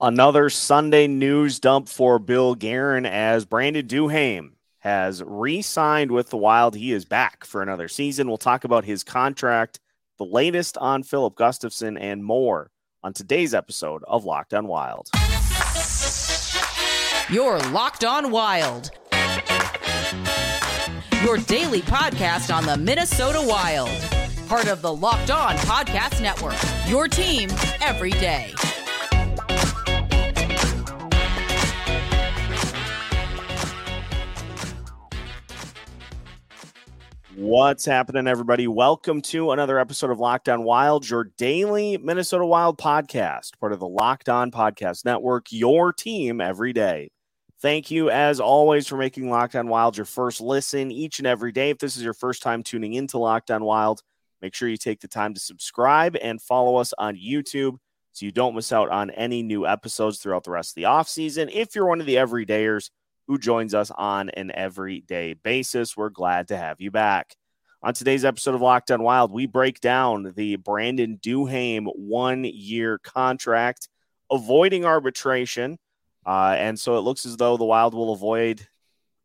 Another Sunday news dump for Bill Guerin as Brandon Duhaime has re signed with the Wild. He is back for another season. We'll talk about his contract, the latest on Filip Gustavsson, and more on today's episode of Locked on Wild. You're Locked on Wild, your daily podcast on the Minnesota Wild, part of the Locked on Podcast Network, your team every day. What's happening, everybody? Welcome to another episode of Locked on Wild, your daily Minnesota Wild podcast, part of the Locked On Podcast Network, your team every day. Thank you, as always, for making Locked on Wild your first listen each and every day. If this is your first time tuning into Locked on Wild, make sure you take the time to subscribe and follow us on YouTube so you don't miss out on any new episodes throughout the rest of the off season. If you're one of the everydayers, who joins us on an everyday basis. We're glad to have you back. On today's episode of Locked on Wild, we break down the Brandon Duhaime one year contract, avoiding arbitration. Uh, and so it looks as though the Wild will avoid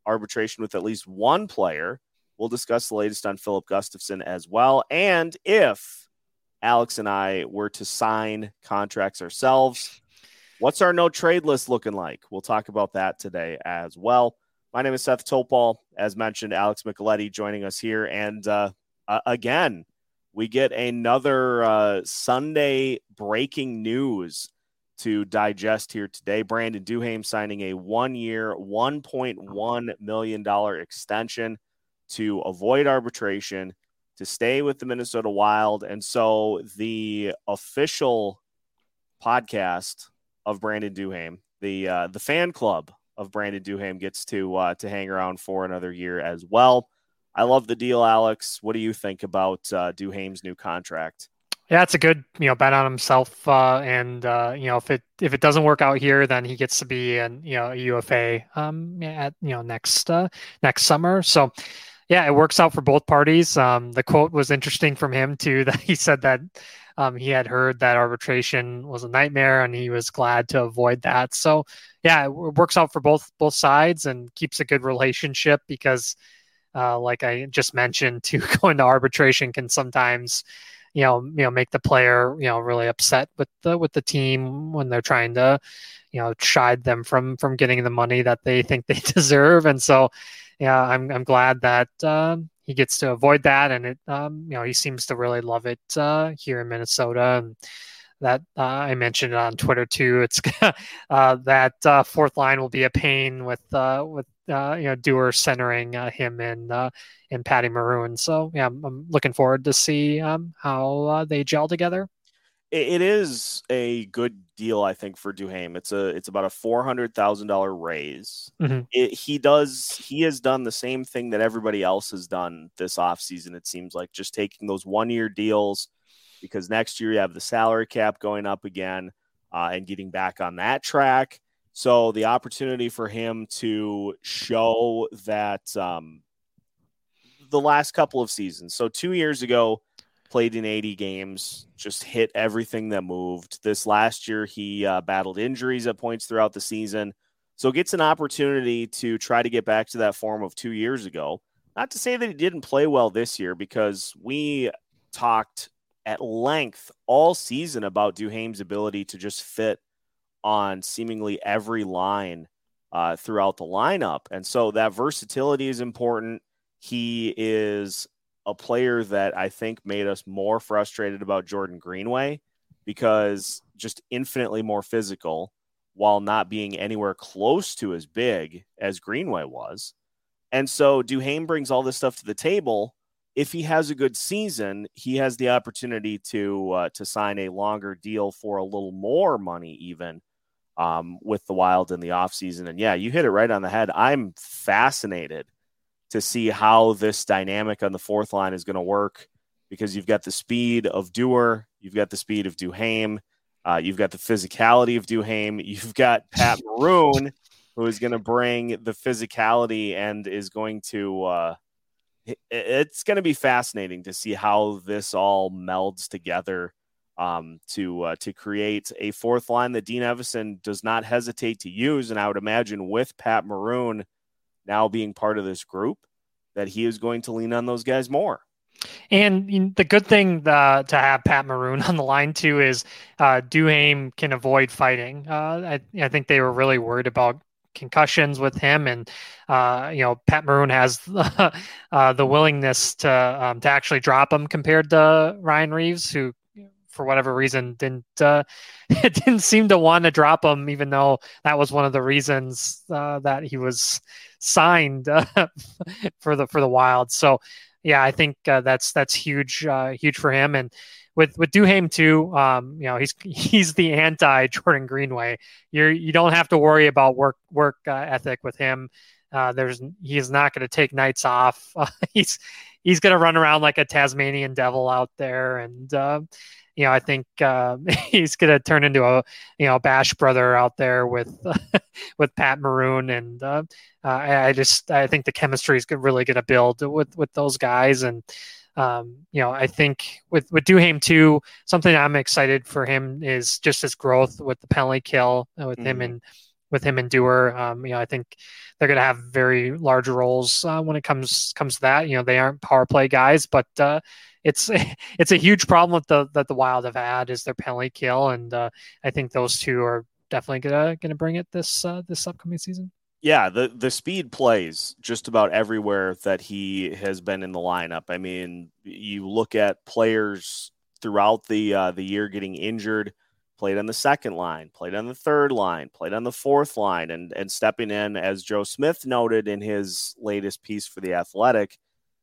arbitration with at least one player. We'll discuss the latest on Filip Gustavsson as well. And if Alex and I were to sign contracts ourselves, What's our no trade list looking like? We'll talk about that today as well. My name is Seth Topal. As mentioned, Alex Micheletti joining us here. And uh, uh, again, we get another uh, Sunday breaking news to digest here today. Brandon Duhaime signing a one year, $1.1 million extension to avoid arbitration, to stay with the Minnesota Wild. And so the official podcast of Brandon Duhaime. The uh, the fan club of Brandon Duhaime gets to uh, to hang around for another year as well. I love the deal, Alex. What do you think about uh, Duhaime's new contract? Yeah, it's a good you know bet on himself, uh, and uh, you know if it if it doesn't work out here, then he gets to be an you know a UFA um, at you know next uh, next summer. So yeah, it works out for both parties. Um, the quote was interesting from him too that he said that um, he had heard that arbitration was a nightmare, and he was glad to avoid that. So, yeah, it works out for both both sides and keeps a good relationship because, uh, like I just mentioned, to go into arbitration can sometimes, you know, you know, make the player you know really upset with the with the team when they're trying to, you know, chide them from from getting the money that they think they deserve, and so. Yeah, I'm I'm glad that uh, he gets to avoid that, and it um, you know he seems to really love it uh, here in Minnesota. And that uh, I mentioned on Twitter too. It's uh, that uh, fourth line will be a pain with uh, with uh, you know Dewar centering him in in Patty Maroon. So yeah, I'm, I'm looking forward to see um, how they gel together it is a good deal, I think, for Duhaime. It's a it's about a four hundred thousand dollar raise. Mm-hmm. It, he does he has done the same thing that everybody else has done this offseason, It seems like just taking those one year deals because next year you have the salary cap going up again uh, and getting back on that track. So the opportunity for him to show that um, the last couple of seasons. So two years ago played in 80 games, just hit everything that moved. This last year, he uh, battled injuries at points throughout the season. So gets an opportunity to try to get back to that form of two years ago. Not to say that he didn't play well this year, because we talked at length all season about Duhaime's ability to just fit on seemingly every line uh, throughout the lineup. And so that versatility is important. He is a player that I think made us more frustrated about Jordan Greenway because just infinitely more physical while not being anywhere close to as big as Greenway was. And so Duhaime brings all this stuff to the table. If he has a good season, he has the opportunity to uh, to sign a longer deal for a little more money, even um, with the Wild in the offseason. And yeah, you hit it right on the head. I'm fascinated to see how this dynamic on the fourth line is going to work because you've got the speed of Dewar, you've got the speed of Duhaime, uh, you've got the physicality of Duhaime, you've got Pat Maroon, who is going to bring the physicality and is going to. Uh, it's going to be fascinating to see how this all melds together um, to uh, to create a fourth line that Dean Evason does not hesitate to use. And I would imagine with Pat Maroon now being part of this group, that he is going to lean on those guys more. And the good thing uh, to have Pat Maroon on the line too is uh, Duhaime can avoid fighting. Uh, I, I, think they were really worried about concussions with him, and uh, you know Pat Maroon has uh, the willingness to um, to actually drop him compared to Ryan Reaves, who for whatever reason didn't uh, it didn't seem to want to drop him, even though that was one of the reasons uh, that he was signed uh, for the for the Wild. So yeah, I think uh, that's that's huge uh, huge for him and. With with Duhaime too, um, you know he's he's the anti Jordan Greenway. You're you don't have to worry about work work uh, ethic with him. Uh, there's he's not going to take nights off. he's he's going to run around like a Tasmanian devil out there, and uh, you know, I think uh, he's going to turn into a you know Bash brother out there with with Pat Maroon, and uh, I, I, just I think the chemistry is really going to build with with those guys, and um, you know I think with with Duhaime too, something I'm excited for him is just his growth with the penalty kill uh, with mm-hmm. him and with him and Dewar. Um, you know, I think they're going to have very large roles uh, when it comes comes to that. You know, they aren't power play guys, but uh, it's it's a huge problem with the that the Wild have had is their penalty kill, and uh, I think those two are definitely gonna gonna bring it this uh, this upcoming season. Yeah, the the speed plays just about everywhere that he has been in the lineup. I mean, you look at players throughout the uh, the year getting injured, played on the second line, played on the third line, played on the fourth line, and and stepping in as Joe Smith noted in his latest piece for the Athletic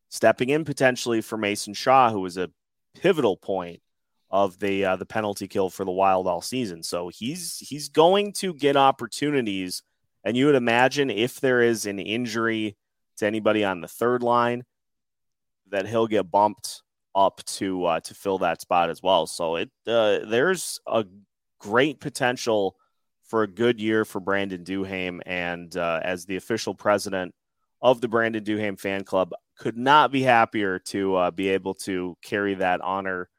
stepping in potentially for Mason Shaw, who was a pivotal point of the uh, the penalty kill for the Wild all season. So he's he's going to get opportunities, and you would imagine if there is an injury to anybody on the third line, that he'll get bumped up to uh, to fill that spot as well. So it uh, there's a great potential for a good year for Brandon Duhaime. and uh, as the official president of the Brandon Duhaime fan club, could not be happier to uh, be able to carry that honor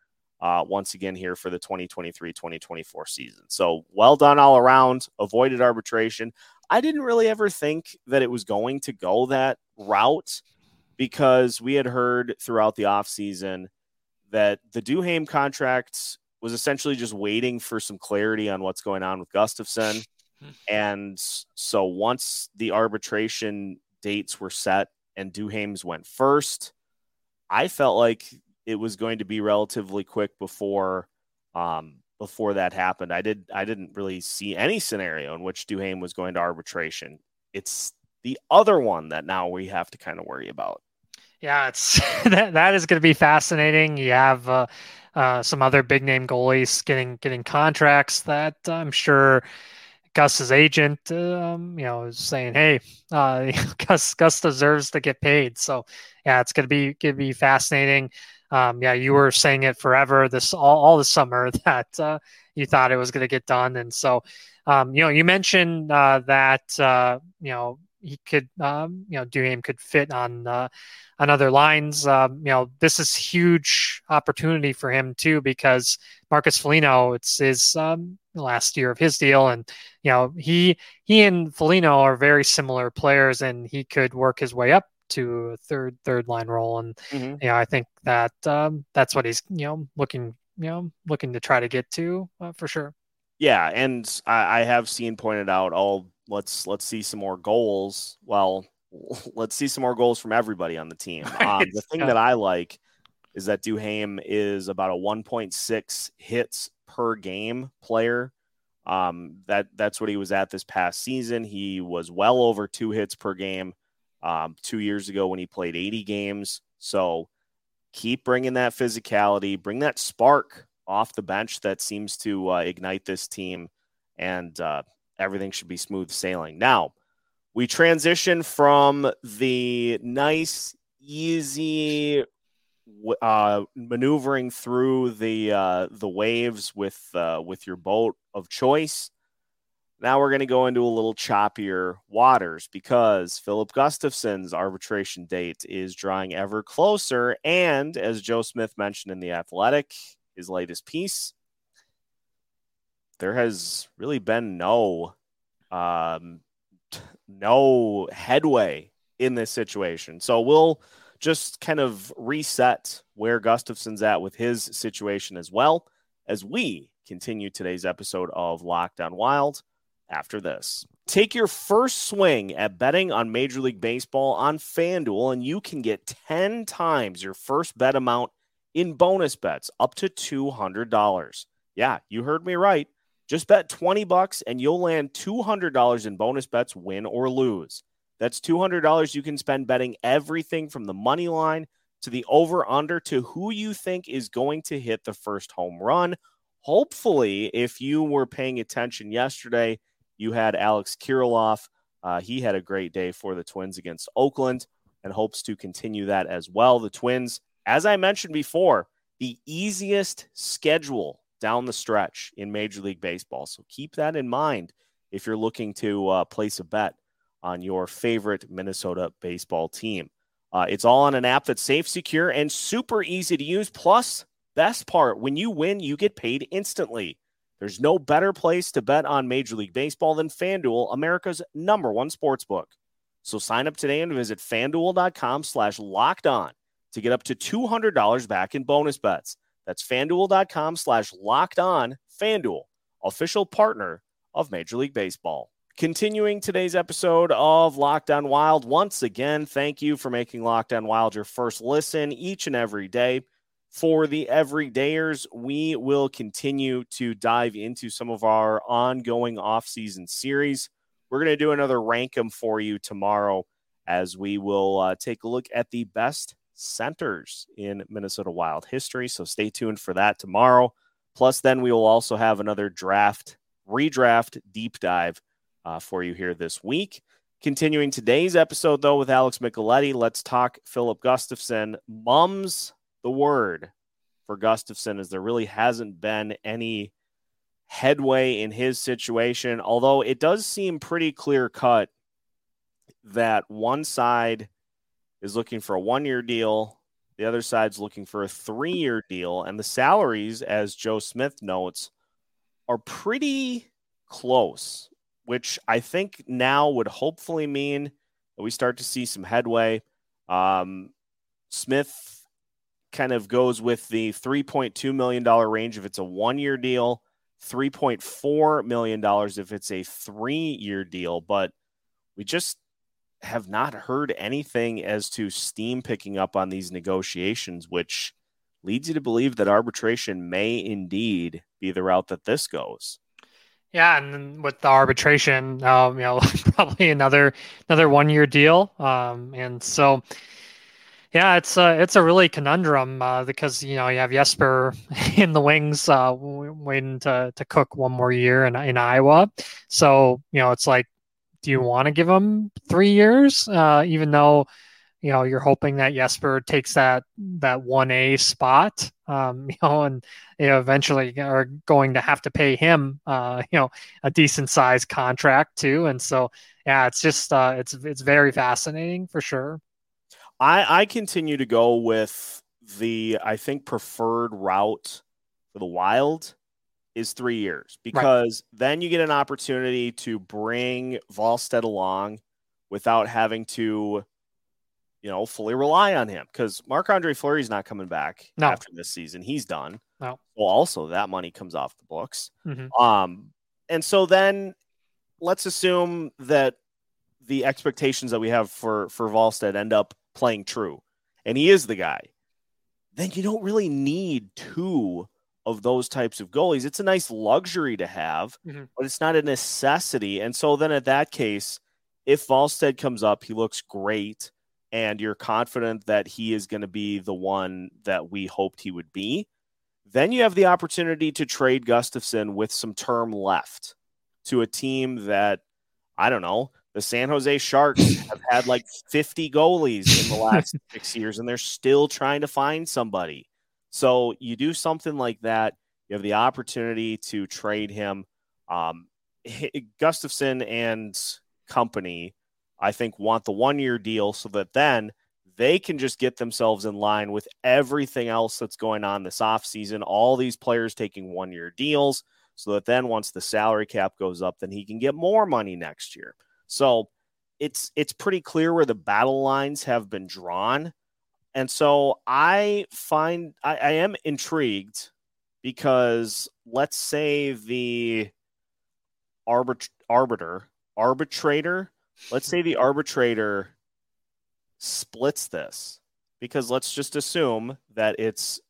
uh, once again here for the 2023 2024 season. So well done all around, avoided arbitration. I didn't really ever think that it was going to go that route because we had heard throughout the offseason that the Duhaime contract was essentially just waiting for some clarity on what's going on with Gustavsson. Hmm. And so once the arbitration dates were set and Duhaime's went first. I felt like it was going to be relatively quick before um, before that happened. I did I didn't really see any scenario in which Duhaime was going to arbitration. It's the other one that now we have to kind of worry about. Yeah, it's that that is going to be fascinating. You have uh, uh, some other big name goalies getting getting contracts that I'm sure Gus's agent, um, you know, is saying, "Hey, uh, Gus Gus deserves to get paid." So, yeah, it's gonna be gonna be fascinating. Um, yeah, you were saying it forever this all, all the summer that uh, you thought it was gonna get done, and so, um, you know, you mentioned uh, that uh, you know he could, um, you know, Duhaime could fit on uh, on other lines. Um, you know, this is huge opportunity for him too because Marcus Foligno, it's his um, last year of his deal, and you know he he and Foligno are very similar players, and he could work his way up to a third third line role, and mm-hmm. you know I think that um, that's what he's you know looking you know looking to try to get to uh, for sure. Yeah, and I, I have seen pointed out, oh, let's let's see some more goals. Well, let's see some more goals from everybody on the team. Um, the thing that I like is that Duhaime is about a 1.6 hits per game player. Um, that that's what he was at this past season. He was well over two hits per game um, two years ago when he played 80 games. So keep bringing that physicality, bring that spark off the bench that seems to uh, ignite this team, and uh, everything should be smooth sailing. Now we transition from the nice, easy uh, maneuvering through the uh, the waves with uh, with your boat of choice. Now we're going to go into a little choppier waters because Filip Gustavsson's arbitration date is drawing ever closer. And as Joe Smith mentioned in The Athletic, his latest piece, there has really been no um, no headway in this situation. So we'll just kind of reset where Gustavsson's at with his situation as well as we continue today's episode of Locked on Wild after this. Take your first swing at betting on Major League Baseball on FanDuel, and you can get 10 times your first bet amount in bonus bets up to $200. Yeah, you heard me right. Just bet 20 bucks and you'll land $200 in bonus bets, win or lose. That's $200 you can spend betting everything from the money line to the over under to who you think is going to hit the first home run. Hopefully, if you were paying attention yesterday, you had Alex Kirilloff. Uh, he had a great day for the Twins against Oakland and hopes to continue that as well. The Twins, as I mentioned before, the easiest schedule down the stretch in Major League Baseball. So keep that in mind if you're looking to uh, place a bet on your favorite Minnesota baseball team. Uh, it's all on an app that's safe, secure, and super easy to use. Plus, best part, when you win, you get paid instantly. There's no better place to bet on Major League Baseball than FanDuel, America's number one sports book. So sign up today and visit fanduel.com slash locked on to get up to $200 back in bonus bets. That's fanduel.com slash locked on. Fanduel, official partner of Major League Baseball. Continuing today's episode of Locked on Wild, once again, thank you for making Locked on Wild your first listen each and every day. For the everydayers, we will continue to dive into some of our ongoing offseason series. We're going to do another rank them for you tomorrow as we will uh, take a look at the best centers in Minnesota Wild history. So stay tuned for that tomorrow. Plus, then we will also have another draft, redraft deep dive uh, for you here this week. Continuing today's episode, though, with Alex Micheletti, let's talk Filip Gustavsson. Mum's the word for Gustavsson, as there really hasn't been any headway in his situation, although it does seem pretty clear cut that one side is looking for a one year deal. The other side's looking for a three year deal. And the salaries, as Joe Smith notes, are pretty close, which I think now would hopefully mean that we start to see some headway. Um, Smith kind of goes with the $3.2 million range if it's a one year deal, $3.4 million if it's a three year deal. But we just have not heard anything as to steam picking up on these negotiations, which leads you to believe that arbitration may indeed be the route that this goes. Yeah, and with the arbitration, um, you know, probably another another one year deal, um, and so yeah, it's a it's a really conundrum uh, because you know you have Jesper in the wings uh, waiting to to cook one more year in in Iowa, so you know it's like do you want to give him three years, uh, even though you know you're hoping that Jesper takes that that one A spot, um, you know, and you know, eventually are going to have to pay him, uh, you know, a decent sized contract too, and so yeah, it's just uh, it's it's very fascinating for sure. I I continue to go with the I think preferred route for the Wild is three years because right. then you get an opportunity to bring Wallstedt along without having to, you know, fully rely on him because Marc Andre Fleury's not coming back no. after this season. He's done. No. Well, also that money comes off the books. Mm-hmm. Um, and so then let's assume that the expectations that we have for for Wallstedt end up playing true, and he is the guy. Then you don't really need two of those types of goalies. It's a nice luxury to have, mm-hmm. but it's not a necessity. And so then at that case, if Wallstedt comes up, he looks great, and you're confident that he is going to be the one that we hoped he would be, then you have the opportunity to trade Gustavsson with some term left to a team that, I don't know, the San Jose Sharks have had like 50 goalies in the last six years, and they're still trying to find somebody. So you do something like that. You have the opportunity to trade him. Um, Gustavsson and company, I think, want the one year deal so that then they can just get themselves in line with everything else that's going on this offseason. All these players taking one year deals. so that then once the salary cap goes up, then he can get more money next year. So it's it's pretty clear where the battle lines have been drawn. And so I find I, I am intrigued because let's say the arbit- arbiter arbitrator let's say the arbitrator splits this because let's just assume that it's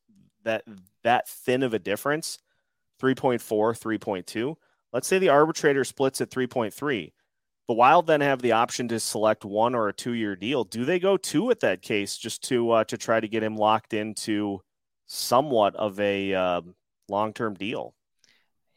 that that thin of a difference 3.4 3.2 let's say the arbitrator splits at 3.3 the wild then have the option to select one or a two year deal. Do they go two with that case just to uh, to try to get him locked into somewhat of a uh, long term deal?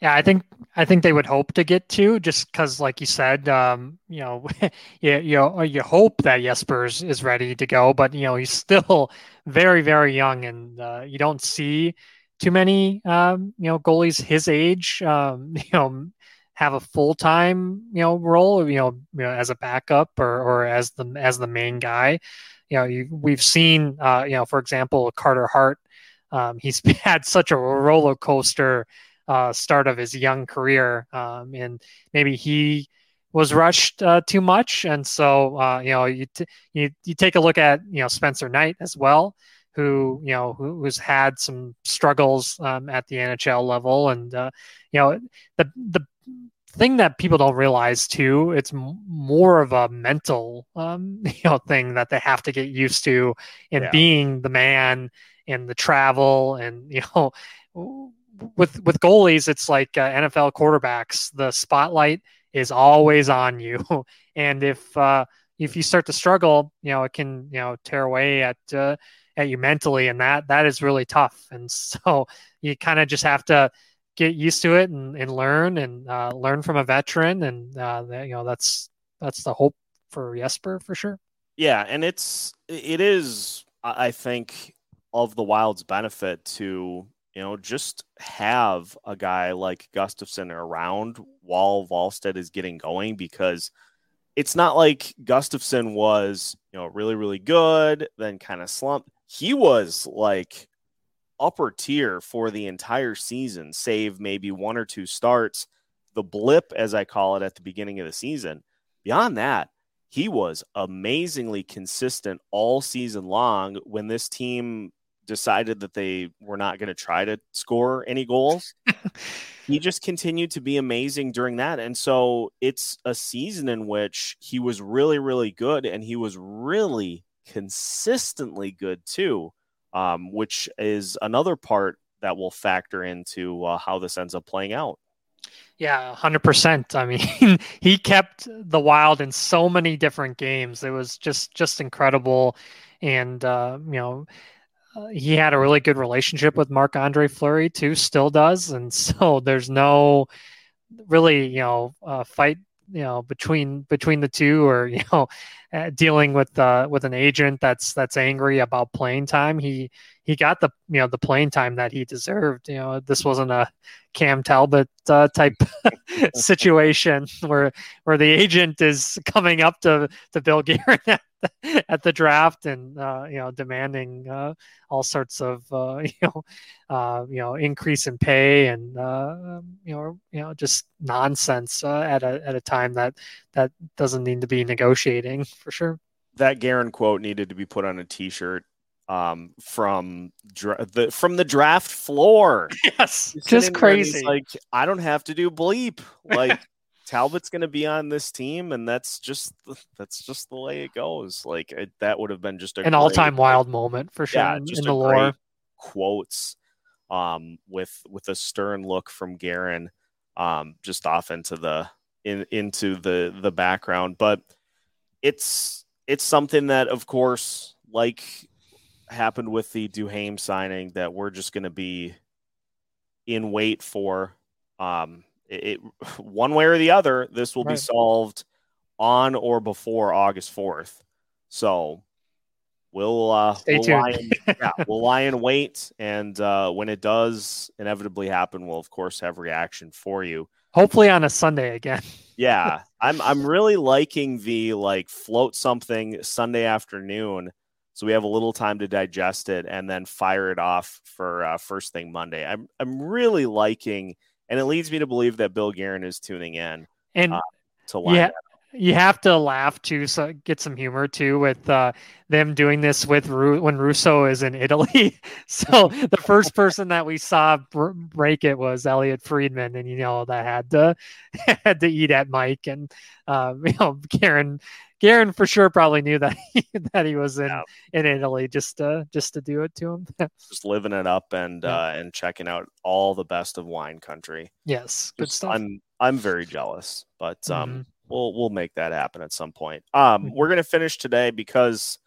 Yeah, I think I think they would hope to get two, just because, like you said, um, you know, you you know, you hope that Jespers is ready to go, but you know he's still very very young, and uh, you don't see too many um, you know goalies his age, um, you know, have a full time you know role, you know, you know, as a backup or or as the as the main guy. You know, you, we've seen, uh, you know, for example, Carter Hart. Um, he's had such a roller coaster uh, start of his young career, um, and maybe he was rushed uh, too much. And so, uh, you know, you, t- you you take a look at you know Spencer Knight as well, who you know who, who's had some struggles um, at the NHL level, and uh, you know the the thing that people don't realize too it's more of a mental um, you know thing that they have to get used to in yeah. being the man and the travel and you know with with goalies, it's like uh, NFL quarterbacks. The spotlight is always on you, and if uh, if you start to struggle, you know it can you know tear away at uh, at you mentally, and that that is really tough. And so you kind of just have to get used to it and, and learn and uh, learn from a veteran, and uh, you know that's that's the hope for Jesper for sure. Yeah, and it's it is I think of the Wild's benefit to you know, just have a guy like Gustavsson around while Wallstedt is getting going because it's not like Gustavsson was, you know, really, really good, then kind of slumped. He was like upper tier for the entire season, save maybe one or two starts. The blip, as I call it, at the beginning of the season. Beyond that, he was amazingly consistent all season long when this team decided that they were not going to try to score any goals. he just continued to be amazing during that. And so it's a season in which he was really, really good and he was really consistently good too, um, which is another part that will factor into uh, how this ends up playing out. Yeah, 100%. I mean, he kept the Wild in so many different games. It was just just incredible and uh, you know, uh, he had a really good relationship with Marc Andre Fleury too, still does, and so there's no really you know uh, fight you know between between the two or you know dealing with uh, with an agent that's that's angry about playing time. He he got the you know the playing time that he deserved. You know this wasn't a Cam Talbot uh, type situation where where the agent is coming up to to Bill Guerin at the, at the draft and uh, you know demanding uh, all sorts of uh, you know uh, you know increase in pay and uh, um, you know you know just nonsense at a at a time that that doesn't need to be negotiating for sure. That Guerin quote needed to be put on a T-shirt um, from dra- the from the draft floor. Yes, just crazy. Like I don't have to do bleep. Like Talbot's going to be on this team, and that's just that's just the way it goes. Like it, that would have been just an all time wild moment for sure. Yeah, just in the lore quotes, um, with with a stern look from Guerin, um, just off into the in into the the background. But it's it's something that, of course, like happened with the Duhaime signing, that we're just going to be in wait for. Um, it, one way or the other, this will right. be solved on or before August 4th. So we'll uh Stay we'll tuned. lie in, yeah, we'll lie in wait and uh when it does inevitably happen, we'll of course have reaction for you. Hopefully on a Sunday again. yeah. I'm I'm really liking the like float something Sunday afternoon so we have a little time to digest it and then fire it off for uh, first thing Monday. I'm I'm really liking and it leads me to believe that Bill Guerin is tuning in. And uh, to yeah, you have to laugh to so get some humor too with uh, them doing this with Ru- when Russo is in Italy. so the first person that we saw br- break it was Elliot Friedman, and you know that had to had to eat at Mike and uh, you know Karen. Karen for sure probably knew that he, that he was in, yeah. in Italy just to just to do it to him. just living it up and yeah. uh, and checking out all the best of wine country. Yes, good just, stuff. I'm I'm very jealous, but um, mm-hmm we'll we'll make that happen at some point. Um, mm-hmm. we're gonna finish today because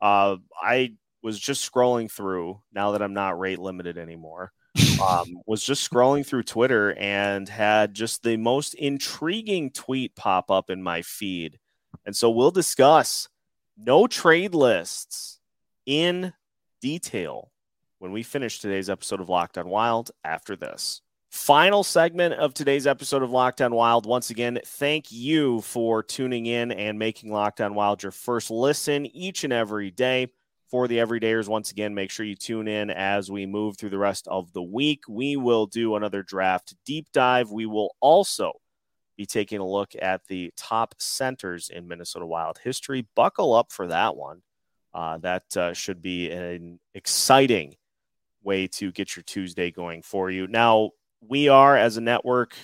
uh, I was just scrolling through now that I'm not rate limited anymore. um, was just scrolling through Twitter and had just the most intriguing tweet pop up in my feed, and so we'll discuss no trade lists in detail when we finish today's episode of Locked On Wild after this. Final segment of today's episode of Locked on Wild. Once again, thank you for tuning in and making Locked on Wild your first listen each and every day. For the everydayers, once again, make sure you tune in as we move through the rest of the week. We will do another draft deep dive. We will also be taking a look at the top centers in Minnesota Wild history. Buckle up for that one. Uh, that uh, should be an exciting way to get your Tuesday going for you. Now, we are as a network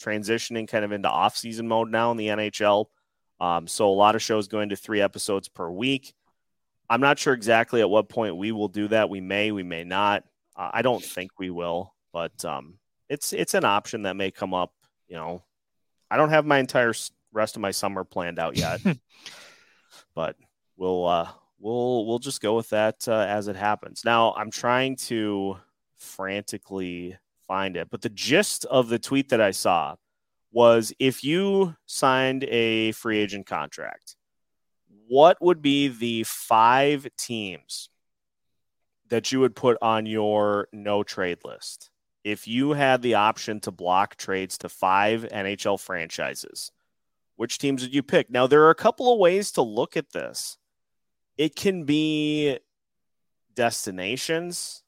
transitioning kind of into off-season mode now in the NHL. Um, so a lot of shows going to three episodes per week. I'm not sure exactly at what point we will do that. We may, we may not. Uh, I don't think we will, but um, it's it's an option that may come up. You know, I don't have my entire rest of my summer planned out yet, but we'll uh, we'll we'll just go with that uh, as it happens. Now I'm trying to frantically find it, but the gist of the tweet that I saw was if you signed a free agent contract, what would be the five teams that you would put on your no trade list if you had the option to block trades to five NHL franchises? Which teams would you pick? Now, there are a couple of ways to look at this. It can be destinations,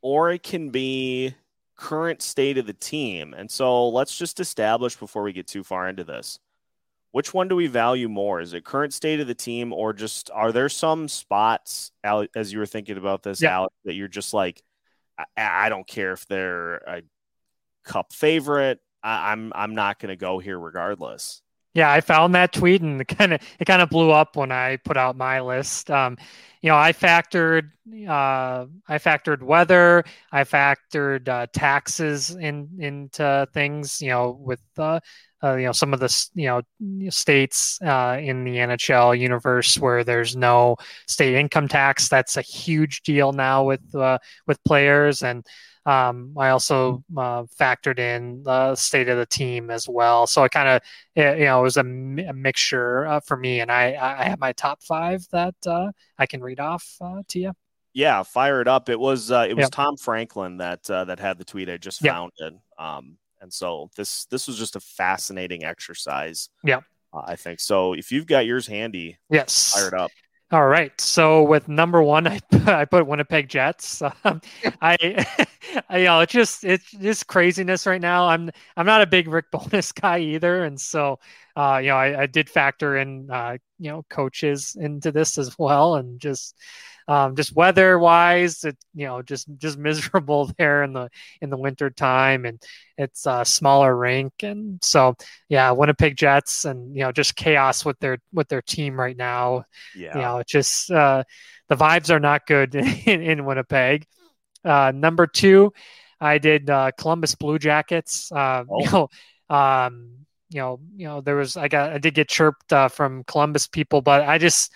or it can be current state of the team. And so let's just establish before we get too far into this. Which one do we value more? Is it current state of the team, or just are there some spots, as you were thinking about this, yeah. Alex, that you're just like, I, I, don't care if they're a cup favorite. I, I'm I'm not going to go here regardless. Yeah, I found that tweet and kind of it kind of blew up when I put out my list. Um, you know, I factored uh, I factored weather, I factored uh, taxes in into things. You know, with uh, uh, you know some of the you know states uh, in the NHL universe where there's no state income tax. That's a huge deal now with uh, with players and um, I also uh, factored in the state of the team as well. So it kind of, you know, it was a, a mixture uh, for me. And I, I have my top five that uh, I can read off uh, to you. Yeah, fire it up. It was uh, it was yep. Tom Franklin that uh, that had the tweet. I just found yep. it. Um, and so this this was just a fascinating exercise. Yeah, I think so. If you've got yours handy, yes, fire it up. All right. So with number one, I, I put Winnipeg Jets. Um, I, I, you know, it's just it's just craziness right now. I'm I'm not a big Rick Bowness guy either, and so uh, you know, I, I did factor in uh, you know coaches into this as well, and just um, just weather wise, it you know just just miserable there in the in the winter time, and it's a smaller rink, and so yeah, Winnipeg Jets, and you know just chaos with their with their team right now. Yeah, you know, it's just uh, the vibes are not good in, in Winnipeg. Uh, number two, I did uh, Columbus Blue Jackets. Uh, oh. You know, um, you know, you know, there was I got I did get chirped uh, from Columbus people, but I just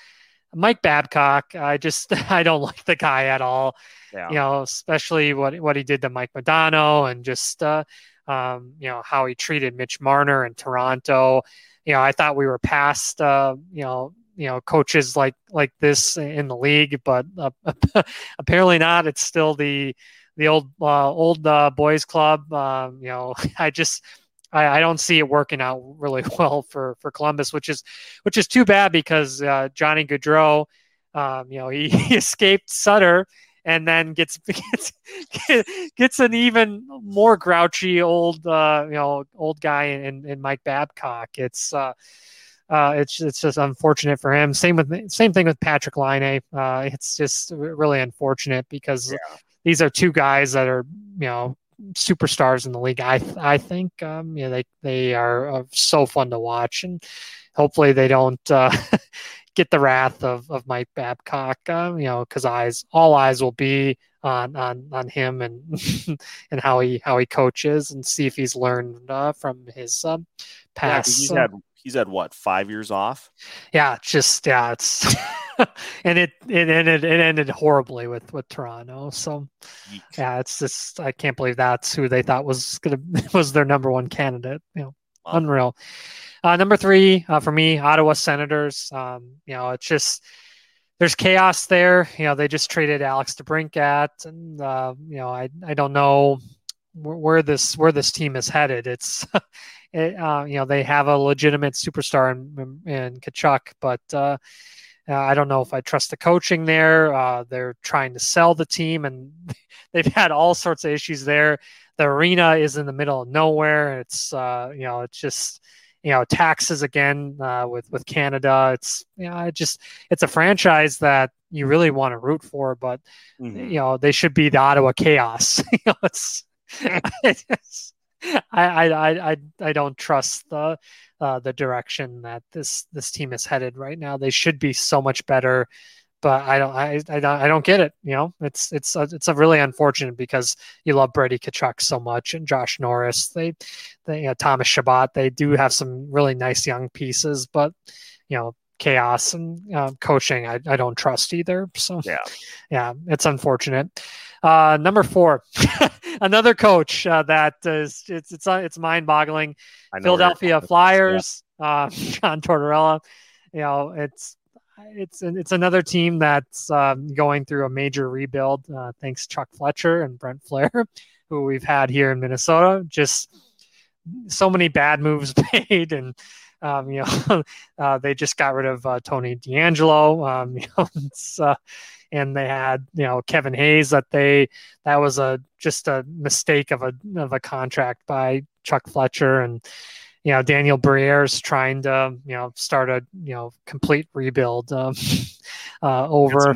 Mike Babcock, I just I don't like the guy at all. Yeah. You know, especially what what he did to Mike Modano and just uh, um, you know how he treated Mitch Marner in Toronto. You know, I thought we were past uh, you know you know coaches like like this in the league, but uh, apparently not. It's still the the old uh, old uh, boys club. Um, you know, I just I, I, don't see it working out really well for for Columbus, which is which is too bad because uh, Johnny Gaudreau, um, you know, he, he, escaped Sutter and then gets gets gets an even more grouchy old uh, you know old guy in, in Mike Babcock. It's uh, uh, it's it's just unfortunate for him. Same with same thing with Patrick Laine. Uh, it's just really unfortunate because yeah. these are two guys that are you know superstars in the league. I I think um, you know they they are uh, so fun to watch, and hopefully they don't uh, get the wrath of, of Mike Babcock. Uh, you know, because eyes all eyes will be on on on him and and how he how he coaches and see if he's learned uh, from his um, past. Yeah, he's had what five years off. Yeah, just yeah, it's and it it ended it ended horribly with with Toronto. So yeah, it's just I can't believe that's who they thought was gonna was their number one candidate. You know, wow. unreal. Uh, number three uh, for me, Ottawa Senators. Um, you know, it's just there's chaos there. You know, they just traded Alex DeBrincat, and uh, you know, I I don't know where, where this where this team is headed. It's it, uh, you know they have a legitimate superstar in, in Tkachuk, but uh, uh, I don't know if I trust the coaching there. Uh, they're trying to sell the team, and they've had all sorts of issues there. The arena is in the middle of nowhere. It's uh, you know it's just you know taxes again uh, with with Canada. It's you know it just it's a franchise that you really want to root for, but mm-hmm. you know they should be the Ottawa Chaos. you know it's, it's I, I I I don't trust the uh, the direction that this this team is headed right now. They should be so much better, but I don't I, I don't I don't get it. You know, it's it's a, it's a really unfortunate because you love Brady Tkachuk so much and Josh Norris. They they you know, Thomas Chabot. They do have some really nice young pieces, but you know chaos and uh, coaching I, I don't trust either so yeah yeah it's unfortunate uh, number four another coach uh, that is it's it's uh, it's mind boggling philadelphia flyers yeah. uh, john tortorella you know it's it's it's another team that's um, going through a major rebuild uh, thanks chuck fletcher and brent Flahr, who we've had here in minnesota just so many bad moves made and um, you know, uh, they just got rid of uh, Tony DeAngelo. Um, you know, uh, and they had you know Kevin Hayes that they that was a just a mistake of a of a contract by Chuck Fletcher and you know Daniel Briere's trying to you know start a you know complete rebuild um, uh, over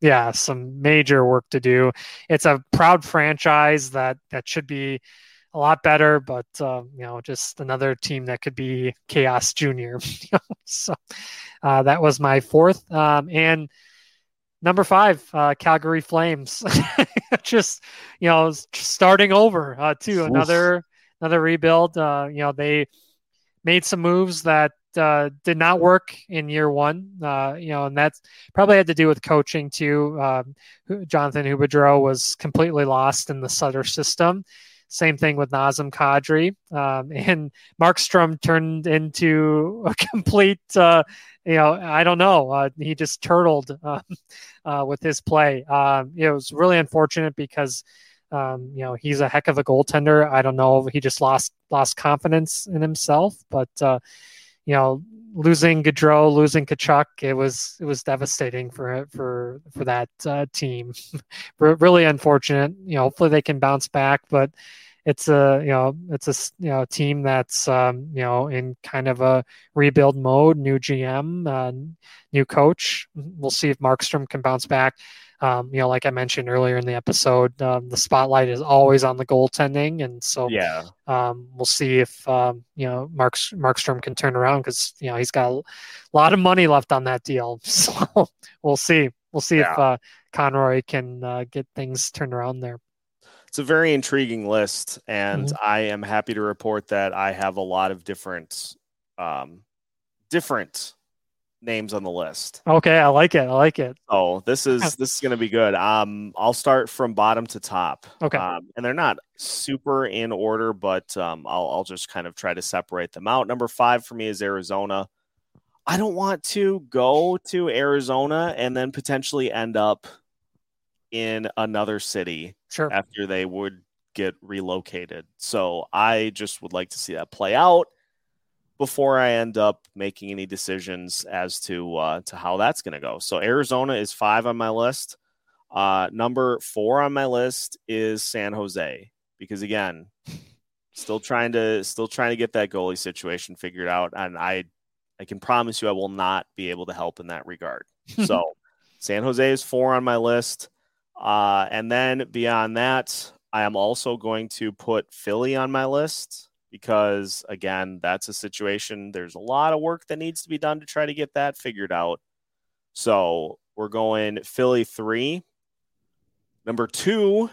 yeah some major work to do. It's a proud franchise that that should be a lot better, but uh, you know, just another team that could be Chaos Junior. so uh, that was my fourth, um, and number five, uh, Calgary Flames. just you know, starting over uh, too. Oof. Another another rebuild. Uh, you know, they made some moves that uh, did not work in year one. Uh, you know, and that's probably had to do with coaching too. Uh, Jonathan Huberdeau was completely lost in the Sutter system. Same thing with Nazem Kadri. Um, and Markstrom turned into a complete, uh, you know, I don't know. Uh, he just turtled uh, uh with his play. Um, it was really unfortunate because, um, you know, he's a heck of a goaltender. I don't know. He just lost lost confidence in himself. But, uh, you know, losing Gaudreau, losing Tkachuk, it was it was devastating for for for that uh, team. really unfortunate. You know, hopefully they can bounce back, but it's a you know it's a you know team that's um, you know in kind of a rebuild mode. New GM, uh, new coach. We'll see if Markstrom can bounce back. Um, you know, like I mentioned earlier in the episode, um, the spotlight is always on the goaltending, and so yeah, um, we'll see if um, you know Mark Markstrom can turn around because you know he's got a lot of money left on that deal. So we'll see. We'll see yeah. if uh, Conroy can uh, get things turned around there. It's a very intriguing list, and mm-hmm. I am happy to report that I have a lot of different, um, different names on the list. Okay, I like it. I like it. Oh, this is this is going to be good. Um, I'll start from bottom to top. Okay, um, and they're not super in order, but um, I'll I'll just kind of try to separate them out. Number five for me is Arizona. I don't want to go to Arizona and then potentially end up in another city sure. after they would get relocated. So I just would like to see that play out before I end up making any decisions as to uh, to how that's going to go. So Arizona is five on my list. Uh, number four on my list is San Jose because again, still trying to still trying to get that goalie situation figured out, and I I can promise you I will not be able to help in that regard. so San Jose is four on my list, uh, and then beyond that, I am also going to put Philly on my list because again, that's a situation. There's a lot of work that needs to be done to try to get that figured out. So we're going Philly three. Number two,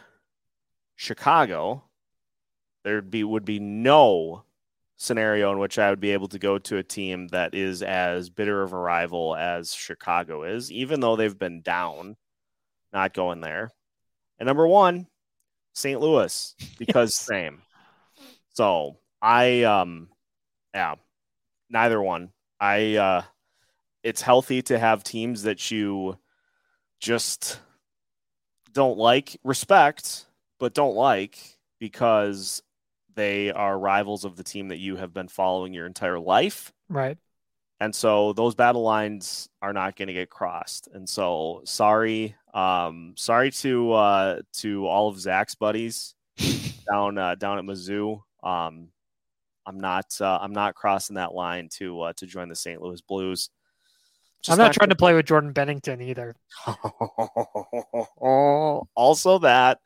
Chicago. There'd be would be no scenario in which I would be able to go to a team that is as bitter of a rival as Chicago is, even though they've been down, not going there. And number one, St. Louis, because yes. same. So I um yeah, neither one. I uh it's healthy to have teams that you just don't like, respect, but don't like because they are rivals of the team that you have been following your entire life. Right. And so those battle lines are not going to get crossed. And so sorry, um, sorry to uh, to all of Zach's buddies down uh, down at Mizzou. Um, I'm not uh, I'm not crossing that line to uh, to join the St. Louis Blues. Just I'm not, not trying to play with Jordan Binnington either. also that.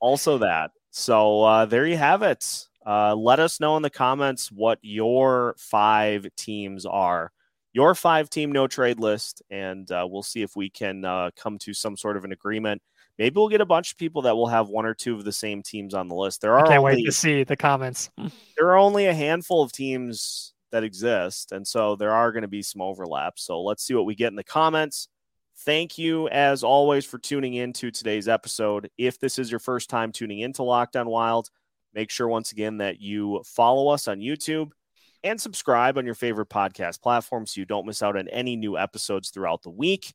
also that. So uh, there you have it. Uh, let us know in the comments what your five teams are, your five team no trade list, and uh, we'll see if we can uh, come to some sort of an agreement. Maybe we'll get a bunch of people that will have one or two of the same teams on the list. There are I can't only, wait to see the comments. there are only a handful of teams that exist, and so there are going to be some overlaps. So let's see what we get in the comments. Thank you, as always, for tuning in to today's episode. If this is your first time tuning into Locked On Wild, make sure once again that you follow us on YouTube and subscribe on your favorite podcast platform so you don't miss out on any new episodes throughout the week.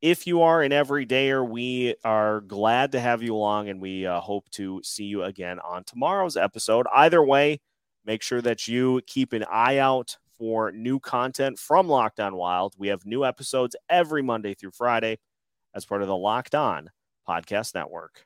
If you are an everydayer, we are glad to have you along and we uh, hope to see you again on tomorrow's episode. Either way, make sure that you keep an eye out for new content from Locked On Wild. We have new episodes every Monday through Friday as part of the Locked On Podcast Network.